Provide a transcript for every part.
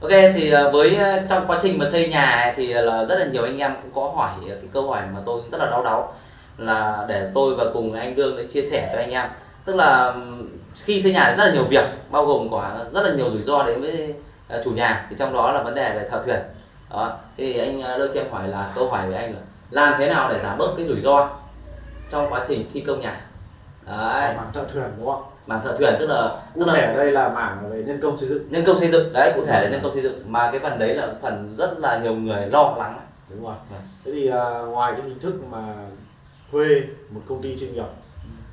Ok thì ờ, với ờ, trong quá trình mà xây nhà ấy, thì ờ, là rất là nhiều anh em cũng có hỏi cái câu hỏi mà tôi rất là đau đáu là để tôi và cùng anh Lương để chia sẻ cho anh em. Tức là khi xây nhà rất là nhiều việc bao gồm có rất là nhiều rủi ro đến với chủ nhà thì trong đó là vấn đề về thợ thuyền. Đó thì anh Lương cho em hỏi là câu hỏi với anh là làm thế nào để giảm bớt cái rủi ro trong quá trình thi công nhà? Đấy. Thợ thuyền đúng không? Mảng thợ thuyền tức là cụ tức là thể ở đây là mảng về nhân công xây dựng. Nhân công xây dựng. Đấy cụ thể là nhân công xây dựng. Mà cái phần đấy là phần rất là nhiều người lo lắng. Đúng rồi. Vâng. thế thì à, ngoài cái hình thức mà thuê một công ty chuyên nghiệp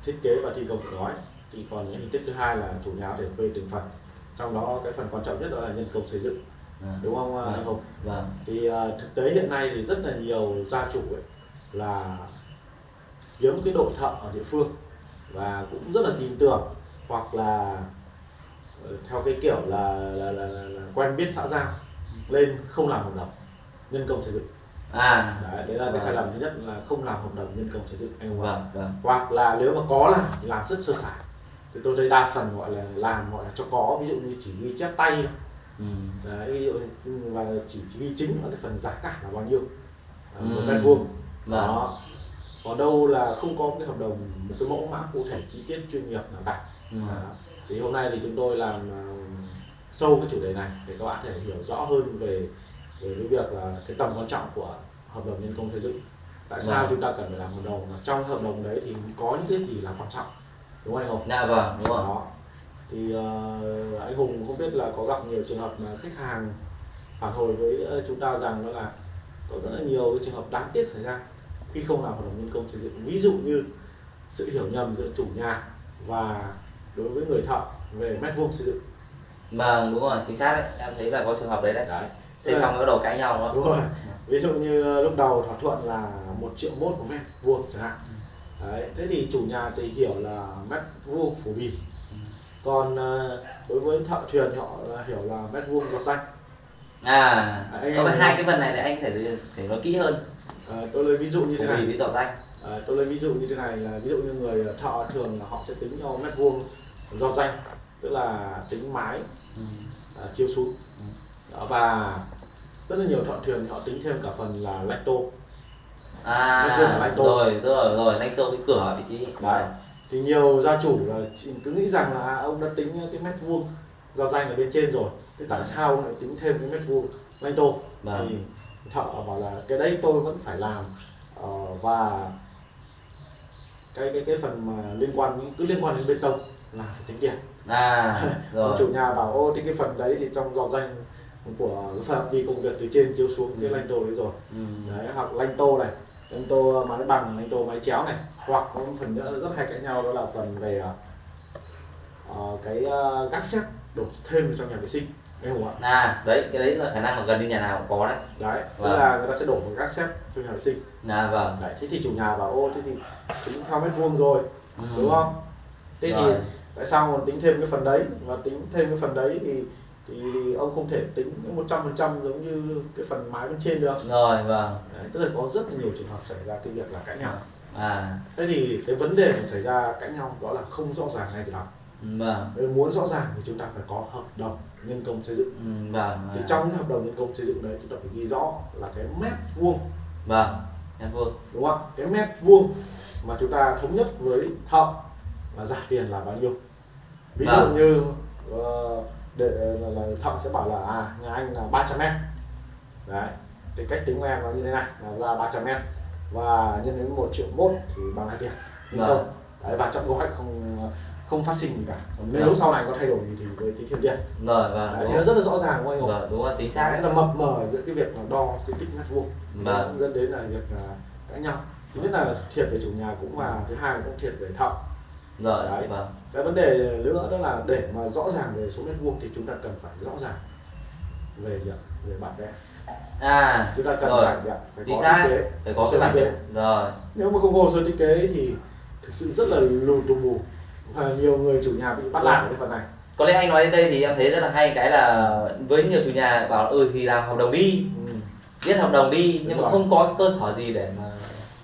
thiết kế và thi công tự nói thì còn những hình thức thứ hai là chủ nhà có thể thuê từng phần. Trong đó cái phần quan trọng nhất đó là nhân công xây dựng. À, đúng không Vâng. anh Hùng? Vâng. Thì à, thực tế hiện nay thì rất là nhiều gia chủ ấy là kiếm cái đội thợ ở địa phương và cũng rất là tin tưởng hoặc là ờ, theo cái kiểu là là, là, là, là quen biết xã giao lên không làm hợp đồng nhân công xây dựng. À. Đấy, đấy là cái Vâng. sai lầm thứ nhất là không làm hợp đồng nhân công xây dựng anh vâng vâng. Hoặc là nếu mà có làm thì làm rất sơ sài thì tôi thấy đa phần gọi là làm gọi là cho có ví dụ như chỉ ghi chép tay thôi. Ừ. đấy ví dụ như- và chỉ, chỉ ghi chính ở cái phần giá cả là bao nhiêu à, một Ừ. mét vuông. Vâng. Đó. Còn đâu là không có cái hợp đồng một cái mẫu mã cụ thể chi tiết chuyên nghiệp nào cả ừ. Thì hôm nay thì chúng tôi làm à, sâu cái chủ đề này để các bạn thể hiểu rõ hơn về về cái việc là cái tầm quan trọng của hợp đồng nhân công xây dựng tại sao Vâng. chúng ta cần phải làm hợp đồng và trong hợp đồng đấy thì có những cái gì là quan trọng đúng không anh Hùng? dạ vâng đúng rồi đó thì ờ, anh Hùng không biết là có gặp nhiều trường hợp mà khách hàng phản hồi với ờ, chúng ta rằng đó là có rất là nhiều cái trường hợp đáng tiếc xảy ra khi không làm hợp đồng nhân công xây dựng ví dụ như sự hiểu nhầm giữa chủ nhà và đối với người thợ về mét vuông xây dựng. Vâng đúng rồi chính xác đấy. Em thấy là có trường hợp đấy đấy. Đấy. Xây xong bắt đầu cãi nhau đó đúng rồi. Ví dụ như ờ, lúc đầu thỏa thuận là một triệu mốt một mét vuông chẳng hạn. Đấy thế thì chủ nhà thì hiểu là mét vuông phổ bì. Còn ờ, đối với thợ thuyền họ hiểu là mét vuông giọt danh. À Anh có hai cái phần này thì anh có thể thể nói kỹ hơn. Ờ, tôi lấy ví dụ như thế này. lý do danh. Ờ, tôi lấy ví dụ như thế này là ví dụ như người thợ thường là họ sẽ tính theo mét vuông do danh tức là tính mái ừ. à, chiếu xuống. Đó, và rất là nhiều thợ thuyền thì họ tính thêm cả phần là lách tô à lanh tô. rồi rồi rồi lanh tô cái cửa vị trí. Đấy. thì nhiều gia chủ là cứ nghĩ rằng là ông đã tính cái mét vuông do danh ở bên trên rồi thế tại sao ông lại tính thêm cái mét vuông lanh tô vâng. Thì thợ bảo là cái đấy tôi vẫn phải làm Ờ, và cái cái cái phần mà liên quan cứ liên quan đến bê tông là phải tính tiền à rồi chủ nhà bảo ô thì cái phần đấy thì trong dò danh của cái phạm vi công việc từ trên chiếu xuống cái Ừ. lanh tô đấy rồi ừ. đấy hoặc lanh tô này lanh tô mái bằng lanh tô mái chéo này hoặc có một phần nữa rất hay cãi nhau đó là phần về ờ, cái ờ, gác xếp đổ thêm vào trong nhà vệ sinh. Hiểu không ạ? À đấy cái đấy là khả năng là gần như nhà nào cũng có đấy. Đấy tức Vâng. là người ta sẽ đổ một gác xếp trong nhà vệ sinh. À vâng. Đấy thế thì chủ nhà bảo ô thế thì tính theo mét vuông rồi. Ừ. đúng không? Thế Rồi. thì tại sao mà tính thêm cái phần đấy? Và tính thêm cái phần đấy thì thì ông không thể tính một trăm phần trăm giống như cái phần mái bên trên được. Rồi vâng. Đấy, tức là có rất là nhiều trường hợp xảy ra cái việc là cãi nhau. À. Thế thì cái vấn đề mà xảy ra cãi nhau đó là không rõ ràng ngay từ đầu vâng. Nếu muốn rõ ràng thì chúng ta phải có hợp đồng nhân công xây dựng. Ừ, vâng thì à. trong cái hợp đồng nhân công xây dựng đấy chúng ta phải ghi rõ là cái mét vuông. Vâng em vuông. Đúng không? Cái mét vuông mà chúng ta thống nhất với thợ là giá tiền là bao nhiêu? Ví dụ Vâng. như ờ, để là, là thợ sẽ bảo là à nhà anh là 300 mét. Đấy thì cách tính của em là như thế này là ra 300 mét. Và nhân đến 1 triệu mốt thì bằng hai tiền? Nhân Vâng. công. Đấy và trong gói không không phát sinh gì cả. Còn nếu Vâng. sau này có thay đổi gì thì mới tính thêm tiền rồi vâng đấy, đúng thì nó rất là rõ ràng đúng không? Anh rồi đúng rồi chính xác Đấy đấy. là mập mờ giữa cái việc là đo diện tích mét vuông Vâng. dẫn đến là việc là cãi nhau. Thứ nhất là thiệt về chủ nhà cũng là thứ hai là cũng thiệt về thợ. Rồi Đấy. vâng. Cái vấn đề nữa đó là để mà rõ ràng về số mét vuông thì chúng ta cần phải rõ ràng về gì ạ? về bản vẽ. À chúng ta cần Rồi. phải gì ạ? phải chính có xác. thiết kế. Phải có cái bản vẽ. Rồi. Nếu mà không có hồ sơ thiết kế thì thực sự rất là lù tù mù và nhiều người chủ nhà bị bắt lạc ở cái phần này. Có lẽ anh nói đến đây thì em thấy rất là hay cái là với nhiều chủ nhà bảo ừ thì làm hợp đồng đi. Ừ. viết hợp đồng đi nhưng Đúng mà rồi. không có cái cơ sở gì để mà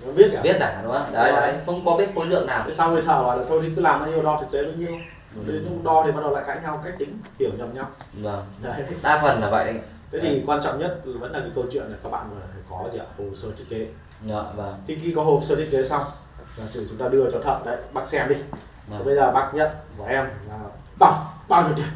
nó biết cả. viết cả đúng không? Đấy Đúng đấy không có biết khối lượng nào. Thế sau người thợ bảo là thôi thì cứ làm bao nhiêu đo thực tế bao nhiêu. Ừ. đến lúc đo thì bắt đầu lại cãi nhau cách tính hiểu nhầm nhau. Vâng. Đấy. Đa phần là vậy đấy. Thế thì quan trọng nhất vẫn là cái câu chuyện là các bạn phải có gì ạ? Hồ sơ thiết kế. Dạ vâng. Thì khi có hồ sơ thiết kế xong giả sử chúng ta đưa cho thợ đấy bác xem đi Thì vâng. bây giờ bác nhận của em là tổng bao nhiêu tiền?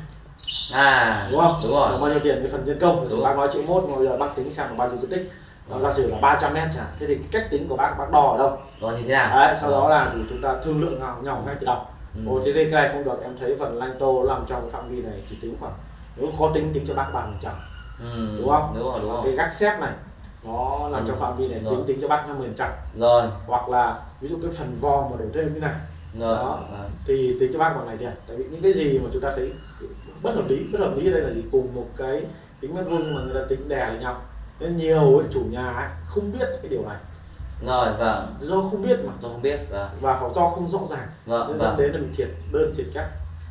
À đúng không? đúng rồi. Bao nhiêu tiền cái phần nhân công? Rồi bác nói triệu mốt mà bây giờ bác tính xem là bao nhiêu diện tích. Nó giả sử là 300 mét chẳng hạn. thế thì cách tính của bác bác đo ở đâu? Rồi như thế nào? Đấy sau đó là thì chúng ta thương lượng nhau, nhau ngay từ đầu. Ừ. ồ thế đây cái này không được. Em thấy phần lanh tô nằm trong cái phạm vi này chỉ tính khoảng nếu khó tính tính cho bác phần trăm. Ừ. đúng không? đúng rồi đúng rồi. Cái gác xếp này nó nằm Ừ. trong phạm vi này Rồi. tính tính cho bác 50 trăm. Rồi. Hoặc là ví dụ cái phần vòm mà đổ thêm như này rồi. Đó. Vâng. thì tính cho bác bằng này tiền tại vì những cái gì mà chúng ta thấy bất hợp lý bất hợp lý ở đây là gì? Cùng một cái tính mét vuông mà người ta tính đè lên nhau. Nên nhiều ấy, chủ nhà ấy, không biết cái điều này. Rồi vâng. Do không biết mà. Tôi không biết vâng. Và họ do không rõ ràng. Vâng nên dẫn vâng đến là bị thiệt đơn thiệt rất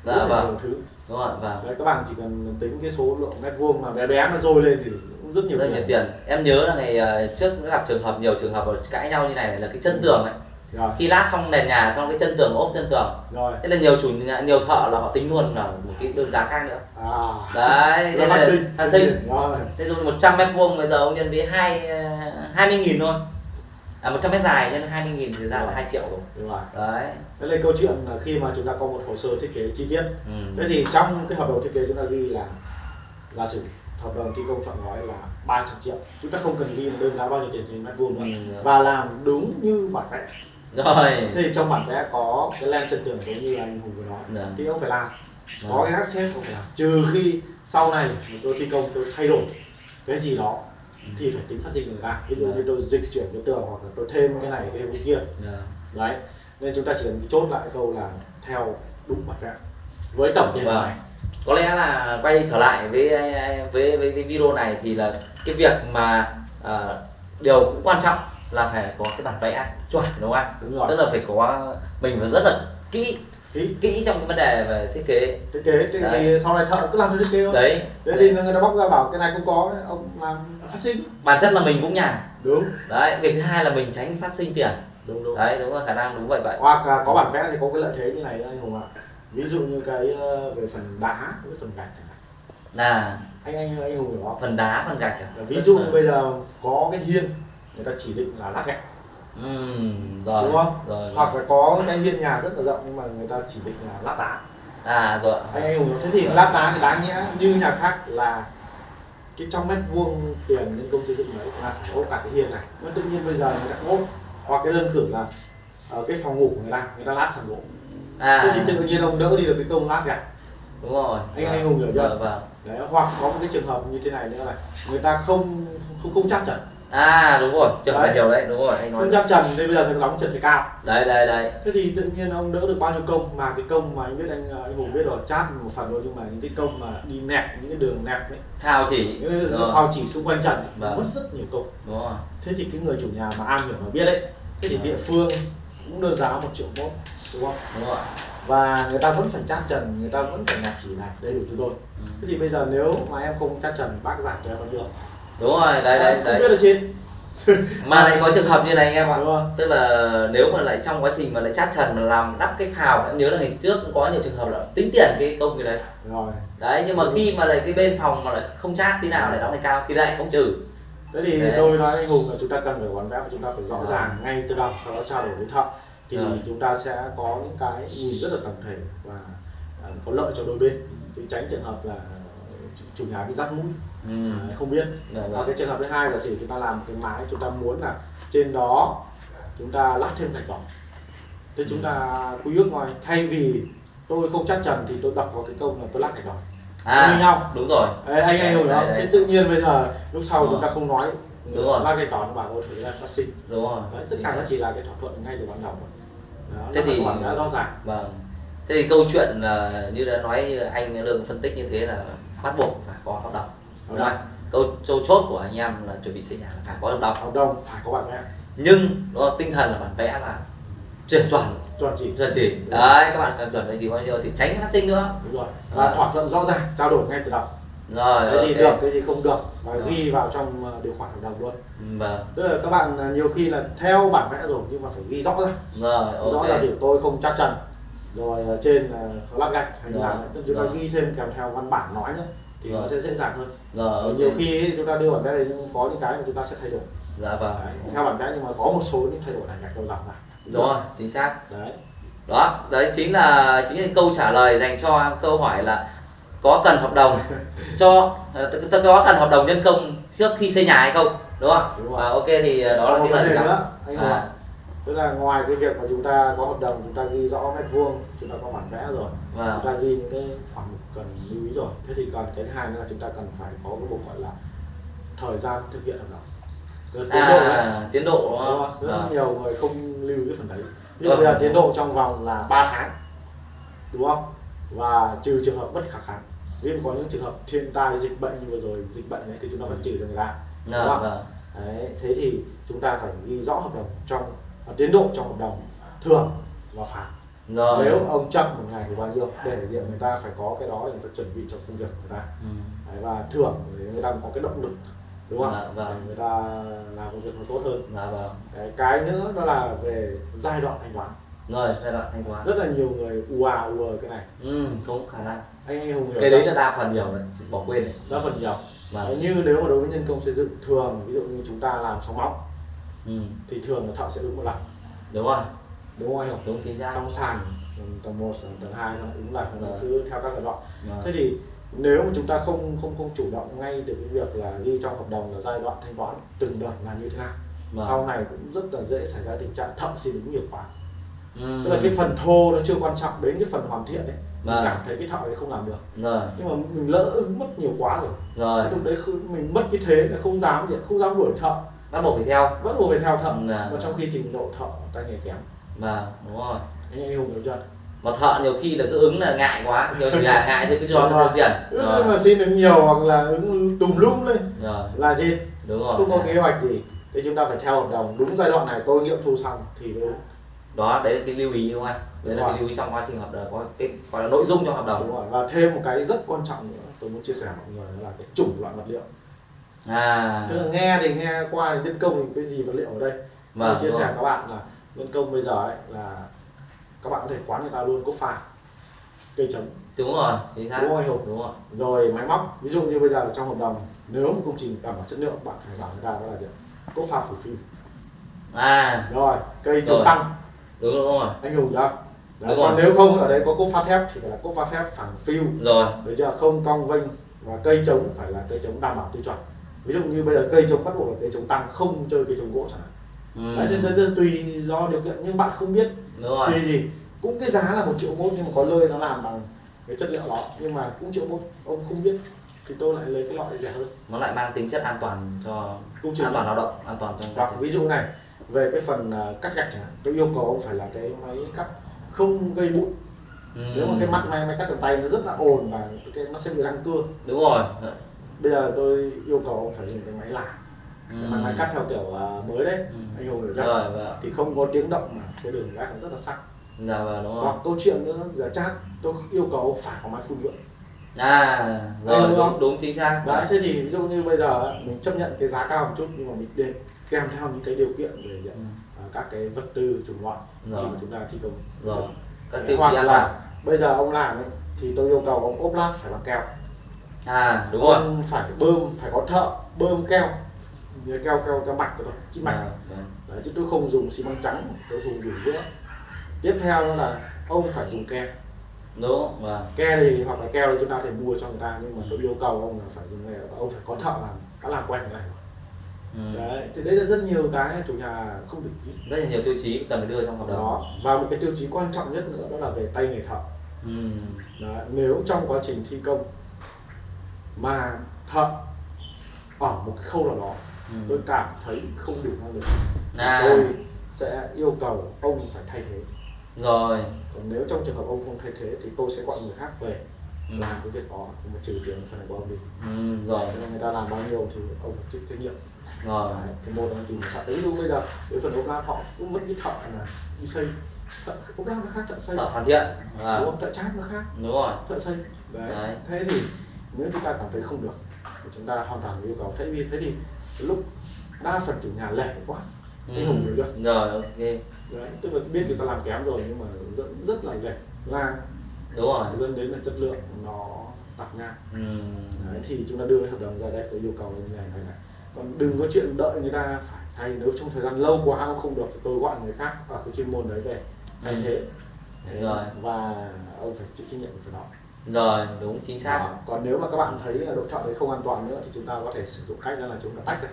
dạ là vâng. nhiều thứ. Đúng rồi vâng. Đấy các bạn chỉ cần tính cái số lượng mét vuông mà bé bé nó dôi lên thì cũng rất nhiều rất nhiều tiền. Em nhớ là ngày ờ, trước cũng gặp trường hợp nhiều trường hợp cãi nhau như này là cái chân tường ấy rồi. Khi lát xong nền nhà xong cái chân tường ốp chân tường. Rồi. Thế là nhiều chủ nhà nhiều thợ là họ tính luôn là một cái đơn giá khác nữa. À. Đấy thế là sinh. phát sinh. Thế dụ 100 mét vuông bây giờ ông nhân với hai ờ, hai mươi nghìn thôi. À 100 mét dài nhân 20 nghìn thì ra là 2 triệu. Rồi đúng rồi. Đấy. Đấy là câu chuyện là khi mà chúng ta có một hồ sơ thiết kế chi tiết. Ừ. thế thì trong cái hợp đồng thiết kế chúng ta ghi là giả sử hợp đồng thi công chọn gói là 300 triệu. Chúng ta không cần ghi là đơn giá bao nhiêu tiền trên mét vuông nữa Ừ. và làm đúng như bản vẽ rồi. Thế thì trong bản vẽ có cái len chân tường giống như anh hùng vừa nói. Dạ. thì ông phải làm. Dạ. có cái xếp ông phải làm. Trừ khi sau này tôi thi công tôi thay đổi cái gì đó thì phải tính phát sinh người ta ví dụ Dạ. như tôi dịch chuyển cái tường hoặc là tôi thêm cái này thêm cái kia. Dạ. đấy. Nên chúng ta chỉ cần chốt lại câu là theo đúng bản vẽ. Với tổng tiền Vâng. này. Có lẽ là quay trở lại với với với, với video này thì là cái việc mà ờ, điều cũng quan trọng là phải có cái bản vẽ chuẩn đúng không anh đúng rồi. Tức là phải có mình phải rất là kỹ Kỹ. kỹ trong cái vấn đề về thiết kế. Thiết kế thì, Đấy. sau này thợ cứ làm theo thiết kế thôi. Đấy. Thế thì người ta bóc ra bảo cái này không có ông làm phát sinh. Bản chất là mình cũng nhàn. Đúng. Đấy việc thứ hai là mình tránh phát sinh tiền. Đúng đúng. Đấy đúng là khả năng đúng vậy vậy. Hoặc là có bản vẽ thì có cái lợi thế như này anh hùng ạ. Ví dụ như cái ờ, về phần đá với phần gạch chẳng hạn. Là anh anh anh hùng hiểu không? Phần đá phần gạch à? ví dụ như bây giờ có cái hiên người ta chỉ định là lát gạch Ừm, rồi đúng không? rồi hoặc là có cái hiên nhà rất là rộng nhưng mà người ta chỉ định là lát đá. À rồi. Anh hiểu thế thì lát đá thì đáng nghĩa như nhà khác là cái trong mét vuông tiền nhân công xây dựng đấy là phải ốp cả cái hiên này. Nhưng tự nhiên bây giờ người ta ốp. Hoặc cái đơn cử là ở cái phòng ngủ của người ta người ta lát sàn gỗ thế à thì tự nhiên ông đỡ đi được cái công lát gạch đúng rồi. Anh- anh Hùng hiểu chưa? Vâng, đấy hoặc có một cái trường hợp như thế này nữa này. Người ta không không không chắc trần à đúng rồi trường Đấy. điều đấy đúng rồi anh nói chắc trần thì bây giờ người ta đóng trần thì cao. Đấy đấy đấy. Thế thì tự nhiên ông đỡ được bao nhiêu công? Mà cái công mà anh biết anh anh hùng biết rồi chát một phần rồi nhưng mà những cái công mà đi nẹp những cái đường nẹp ấy. Thao chỉ. Những cái phao chỉ xung quanh trần ấy, Vâng. mất rất nhiều công. Đúng rồi. Thế thì cái người chủ nhà mà am hiểu mà biết đấy thế thì Vâng. địa phương cũng đơn giá một triệu mốt đúng không? Đúng rồi. Và người ta vẫn phải chát trần người ta vẫn phải nhạc chỉ này đầy đủ cho tôi. Ừ. thế thì bây giờ nếu mà em không chát trần bác giảm cho em bao nhiêu đúng rồi đấy đấy đấy. biết trên. Mà lại có trường hợp như này anh em ạ. Đúng tức là nếu mà lại trong quá trình mà lại chát trần mà làm đắp cái phào em nhớ là ngày trước cũng có nhiều trường hợp là tính tiền cái công cái đấy. Rồi. Đấy nhưng mà Ừ. khi mà lại cái bên phòng mà lại không chát tí nào lại đóng hay cao thì lại không trừ. Thế thì Đấy. tôi nói anh hùng là chúng ta cần phải quán vẽ và chúng ta phải rõ Vâng. ràng ngay từ đầu sau đó trao đổi với thợ thì Vâng. chúng ta sẽ có những cái nhìn rất là tổng thể và à, có lợi cho đôi bên. Thì tránh trường hợp là chủ- nhà bị dắt mũi ừ. không biết. Dạ, và vâng. cái trường hợp thứ hai là gì? Chúng ta làm cái mái chúng ta muốn là trên đó chúng ta lát thêm gạch đỏ thế chúng ta quy ước ngoài thay vì tôi không chắc trần thì tôi đọc vào cái câu là tôi lát gạch như à nhau. đúng rồi. Đấy, anh anh hiểu không? thế tự nhiên bây giờ lúc sau Đúng chúng ta không nói Đúng rồi. gạch đỏ nó bảo tôi thử là phát sinh. Đúng rồi. Đấy, tất cả nó chỉ là cái thỏa thuận ngay từ ban đầu đó, Thế thì- đã rõ ràng. vâng. Thế thì câu chuyện là như đã nói như anh lương phân tích như thế là bắt buộc phải có hợp đồng đúng ạ? câu châu chốt của anh em là chuẩn bị xây nhà là phải có hợp đồng. Hợp đồng phải có bản vẽ. Nhưng đúng không? tinh thần là bản vẽ là chuẩn chuẩn. Chuẩn chỉ. Chuẩn chỉ. Đấy các bạn càng chuẩn đấy thì bao nhiêu thì tránh phát sinh nữa. Đúng rồi. Và thỏa thuận rõ ràng trao đổi ngay từ đầu. Rồi cái gì ok. được cái gì không được và Rồi. ghi vào trong ờ, điều khoản hợp đồng luôn. Vâng. Tức là các bạn à, nhiều khi là theo bản vẽ rồi nhưng mà phải ghi rõ ra. Rồi rõ ok. là gì? Tôi không chắc chắn. Rồi ở trên là lát gạch Rồi, ấy. tức chúng ta rồi. ghi thêm kèm theo văn bản nói nữa thì nó sẽ dễ dàng hơn. Ok. nhiều khi ấy, chúng ta đưa bản vẽ này nhưng có những cái mà chúng ta sẽ thay đổi. Dạ vâng. Đấy, theo bản vẽ nhưng mà có một số những thay đổi này gạch đầu dọc này đúng rồi chính xác. Đấy. Đó đấy chính là chính là câu trả lời dành cho câu hỏi là có cần hợp đồng cho ờ, có cần hợp đồng nhân công trước khi xây nhà hay không? Đúng không? Đúng rồi. à, ok thì ờ, đó là cái gặp nữa anh À. tức là ngoài cái việc mà chúng ta có hợp đồng chúng ta ghi rõ mét vuông chúng ta có bản vẽ rồi Vâng. chúng ta ghi những cái khoản mục cần lưu ý rồi thế thì còn cái thứ hai nữa là chúng ta cần phải có cái bộ gọi là thời gian thực hiện hợp đồng tiến độ đấy à, tiến độ không? rất Vâng. nhiều người không lưu cái phần đấy nhưng Vâng. bây giờ tiến độ trong vòng là 3 tháng đúng không và trừ trường hợp bất khả kháng ví dụ có những trường hợp thiên tai dịch bệnh như vừa rồi dịch bệnh ấy thì chúng ta phải trừ cho người ta đúng không? vâng. đấy, thế thì chúng ta phải ghi rõ hợp đồng trong à, tiến độ trong hợp đồng thường và phạt rồi. Nếu ông chậm một ngày thì bao nhiêu? Để diện người ta phải có cái đó để người ta chuẩn bị cho công việc của người ta. Ừ. đấy, và thưởng để người ta có cái động lực đúng không? Dạ, vâng. để người ta làm công việc nó tốt hơn. Dạ vâng. Cái, cái nữa đó là về giai đoạn thanh toán. Rồi giai đoạn thanh toán. Rất là nhiều người ù à ù ờ cái này. Ừ, cũng khả năng anh anh hùng hiểu cái đấy không? là đa phần nhiều là bỏ quên đấy đa phần nhiều. Vâng. Như nếu mà đối với nhân công xây dựng thường ví dụ như chúng ta làm sóng móng ừ. thì thường là thợ sẽ ứng một lần. Đúng rồi đúng không anh hùng đúng chính xác trong sàn tầng 1, tầng 2 nó ứng lần nó Vâng. cứ theo các giai đoạn. Vâng. thế thì nếu mà chúng ta không không không chủ động ngay từ cái việc là ghi trong hợp đồng là giai đoạn thanh toán từng đợt là như thế nào Vâng. sau này cũng rất là dễ xảy ra tình trạng thợ xin ứng nhiều quá ừ. tức là cái phần thô nó chưa quan trọng đến cái phần hoàn thiện ấy mình cảm thấy cái thợ ấy không làm được. Rồi nhưng mà mình lỡ ứng mất nhiều quá rồi. Rồi. Lúc đấy mình mất cái thế là không dám gì không dám đuổi thợ. Bắt buộc phải theo. Vẫn buộc phải theo thợ. Mà trong khi trình độ thợ tay nghề kém vâng đúng rồi. Anh anh hùng hiểu chưa? Mà thợ nhiều khi là cứ ứng là ngại quá nhiều thì là ngại thì cứ cho nó tiền. Rồi. mà xin ứng nhiều hoặc là ứng tùm lum lên. Rồi. Là gì đúng rồi. Không có kế hoạch gì. Thì chúng ta phải theo hợp đồng. Đúng giai đoạn này tôi nghiệm thu xong thì đúng đó đấy là cái lưu ý đúng không anh? Đấy Đúng là rồi. cái lưu ý trong quá trình hợp đồng có cái gọi là nội dung trong hợp đồng. Đúng rồi. Và thêm một cái rất quan trọng nữa tôi muốn chia sẻ mọi người là cái chủng loại vật liệu. À. Tức là nghe thì nghe qua thì nhân công thì cái gì vật liệu ở đây. Vâng tôi chia sẻ các bạn là nhân công bây giờ ấy là các bạn có thể quán người ta luôn cốt pha cây chấm. Đúng rồi chính xác. Đúng anh Hùng đúng rồi. Rồi máy móc ví dụ như bây giờ trong hợp đồng nếu một công trình đảm bảo chất lượng bạn phải bảo người ta đó là gì cốt pha phủ phim. À. Rồi cây chống Rồi. tăng. Đúng đúng rồi. Anh hùng chưa? Đấy, Đúng còn rồi. nếu không ở đây có cốt pha thép thì phải là cốt pha thép phẳng phiu rồi. Được chưa? Không cong vênh và cây chống phải là cây chống đảm bảo tiêu chuẩn. Ví dụ như bây giờ cây chống bắt buộc là cây chống tăng không chơi cây chống gỗ chẳng hạn ừ. đấy, thế nên tùy do điều kiện nhưng bạn không biết đúng rồi. thì gì cũng cái giá là một triệu mốt nhưng mà có lơi nó làm bằng cái chất liệu đó nhưng mà cũng triệu mốt ông không biết thì tôi lại lấy cái loại rẻ hơn. Nó lại mang tính chất an toàn cho công trình an toàn lao động an toàn trong hoặc ví dụ này về cái phần à, cắt gạch chẳng hạn tôi yêu cầu ông phải là cái máy cắt không gây bụi. Ừ. nếu mà cái mắt máy máy cắt bằng tay nó rất là ồn và cái nó sẽ bị răng cưa. Đúng rồi. Bây giờ tôi yêu cầu ông phải dùng cái máy là ừ. máy cắt theo kiểu à, mới đấy Ừ. anh hùng hiểu rồi vâng thì không có tiếng động mà cái đường gác nó rất là sắc. Dạ vâng đúng rồi hoặc câu chuyện nữa là chat tôi yêu cầu phải có máy phun vượng à rồi đúng đúng, đúng chính xác. Đấy thế thì ví dụ như bây giờ mình chấp nhận cái giá cao một chút nhưng mà mình để kèm theo những cái điều kiện về Ừ. à, các cái vật tư chủng loại Rồi. khi mà chúng ta thi công. Rồi các tiêu chí an toàn. bây giờ ông làm ấy thì tôi yêu cầu ông ốp lát phải bằng keo. À đúng rồi. Ông phải bơm phải có thợ bơm keo keo keo keo mạch rồi đó chít mạch. Vâng, vâng. đấy, chứ tôi không dùng xi măng trắng tôi dùng đủ vữa. Tiếp theo nữa là ông phải dùng ke. Đúng vâng. Ke thì hoặc là keo thì chúng ta thể mua cho người ta nhưng mà tôi yêu cầu ông là phải dùng nghề và ông phải có thợ làm đã làm quen cái này. Ừ. đấy thì đấy là rất nhiều cái chủ nhà không được biết rất là nhiều tiêu chí cần phải đưa trong hợp đồng. Đó và một cái tiêu chí quan trọng nhất nữa đó là về tay nghề thợ. Ừ. Đấy, nếu trong quá trình thi công mà thợ ở một cái khâu nào đó Ừ. tôi cảm thấy không đủ năng lực. À. tôi sẽ yêu cầu ông phải thay thế. Rồi. Còn nếu trong trường hợp ông không thay thế thì tôi sẽ gọi người khác về Ừ. làm cái việc đó mà trừ tiền phần này của ông đi ừ. rồi. Thế nên người ta làm bao nhiêu thì ông phải chịu trách nhiệm. Rồi. Đấy, thì một là tìm thợ đấy luôn bây giờ. Cái phần ốp lát họ cũng vẫn cái thợ là đi xây. Thợ ốp lát nó khác thợ xây. Thợ hoàn thiện. À, đúng không? thợ chát nó khác. Đúng rồi. Thợ xây. Đấy. Đấy. thế thì nếu chúng ta cảm thấy không được thì chúng ta hoàn toàn yêu cầu. Thế vì thế thì lúc đa phần chủ nhà lẻ quá. Ừ. anh hùng hiểu chưa? Rồi ok. Đấy tức là biết người ta làm kém rồi nhưng mà rất rất là lẻ lang. Đúng rồi. Dẫn đến là chất lượng nó tạp ngang ừ. Đấy, thì chúng ta đưa cái hợp đồng ra đây tôi yêu cầu như này này này. Còn đừng có chuyện đợi người ta phải thay nếu trong thời gian lâu quá không được thì tôi gọi người khác ở cái chuyên môn đấy về thay Ừ. thế. Đấy, Rồi. và ông phải chịu trách nhiệm về đó rồi đúng chính xác Đó. còn nếu mà các bạn thấy là đội thợ đấy không an toàn nữa thì chúng ta có thể sử dụng cách đó là chúng ta tách ra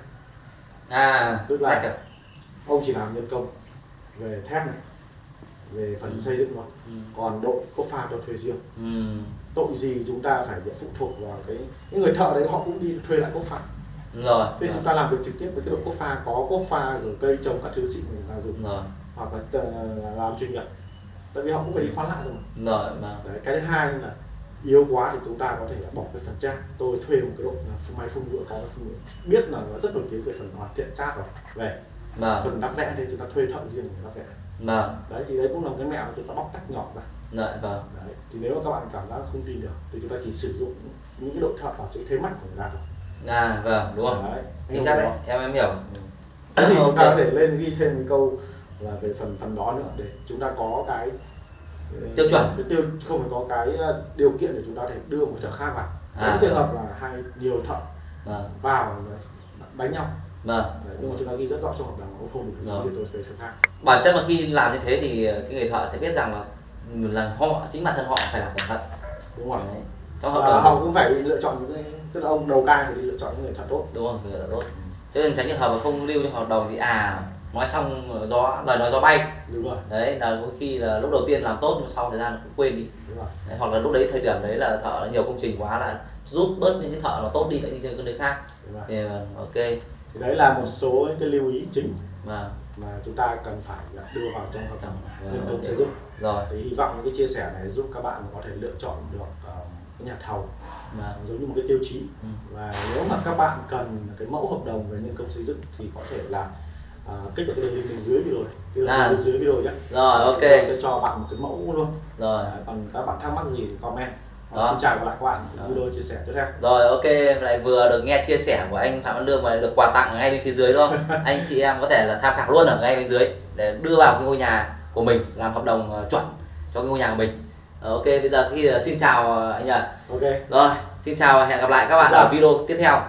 à Tức là- tách à? ông chỉ làm nhân công về thép này về phần Ừ. xây dựng thôi ừ. còn đội có pha tôi thuê riêng Ừ. tội gì chúng ta phải phụ thuộc vào cái những người thợ đấy họ cũng đi thuê lại cốc pha rồi nên chúng ta làm việc trực tiếp với cái đội cốc pha có cốc pha rồi cây trồng các thứ xịn người ta dùng rồi hoặc là là làm chuyên nghiệp tại vì họ cũng phải đi khoán lại rồi mà. rồi vâng đấy cái thứ hai là yếu quá thì chúng ta có thể bỏ cái phần trang tôi thuê một cái đội là máy phun vữa có máy phun vữa. Biết là nó rất nổi tiếng về phần hoàn thiện chat rồi. Về vâng phần đắp vẽ thì chúng ta thuê thợ riêng để đắp vẽ. Vâng đấy thì đấy cũng là một cái mẹo chúng ta bóc tách nhỏ ra. Rồi vâng. Đấy thì nếu mà các bạn cảm giác không tin được thì chúng ta chỉ sử dụng những cái đội thợ ở chỗ thế mạnh của người ta thôi. À vâng đúng rồi đấy chính xác đấy em em hiểu. Thì chúng ta có thể lên ghi thêm cái câu là về phần phần đó nữa để chúng ta có cái Tiêu chuẩn. cái tiêu không phải có cái ờ, điều kiện để chúng ta thể đưa một thợ khác vào. À. trong trường hợp là hai nhiều thợ vâng. vào là đánh nhau. Vâng. Đấy, nhưng mà chúng ta ghi rất rõ trong hợp đồng ông không Rồi. thì tôi thuê thợ khác. Bản chất mà khi làm như thế thì cái người thợ sẽ biết rằng là là họ chính bản thân họ phải làm cẩn thận đúng không Đấy. trong hợp đồng. họ cũng phải lựa chọn những cái tức là ông đầu cai phải đi lựa chọn những người thợ tốt. Đúng không người là tốt. Cho nên tránh trường hợp mà không lưu trong hợp đồng thì à nói xong gió lời nói gió bay. Đúng rồi. Đấy là có khi là lúc đầu tiên làm tốt nhưng sau thời gian cũng quên đi. Đúng rồi. Đấy, hoặc là lúc đấy thời điểm đấy là thợ nhiều công trình quá là rút bớt những cái thợ mà tốt đi lại đi sang cái nơi khác. Đúng rồi. Thì ờ, ok. Thì đấy là một số những cái lưu ý chính và mà chúng ta cần phải đưa vào trong đồng Vâng, nhân công xây dựng rồi. Thì hy vọng những cái chia sẻ này giúp các bạn có thể lựa chọn được ờ, cái nhà thầu và giống như một cái tiêu chí. Ừ. và nếu mà các bạn cần cái mẫu hợp đồng về nhân công xây dựng thì có thể là à, kích vào cái đường link bên dưới video này. Cái đường À. bên dưới video nhé rồi ok. tôi sẽ cho bạn một cái mẫu luôn. Rồi. Đấy, còn các bạn thắc mắc gì thì comment. Đó. xin chào và lại các bạn video chia sẻ tiếp theo. Rồi ok. Lại vừa được nghe chia sẻ của anh phạm văn lương và được quà tặng ngay bên phía dưới đúng không? Anh chị em có thể là tham khảo luôn ở ngay bên dưới để đưa vào cái ngôi nhà của mình làm hợp đồng ờ, chuẩn cho cái ngôi nhà của mình. Ờ, ok bây giờ khi xin chào anh nhật ok. Rồi xin chào và hẹn gặp lại các Xin bạn chào. ở video tiếp theo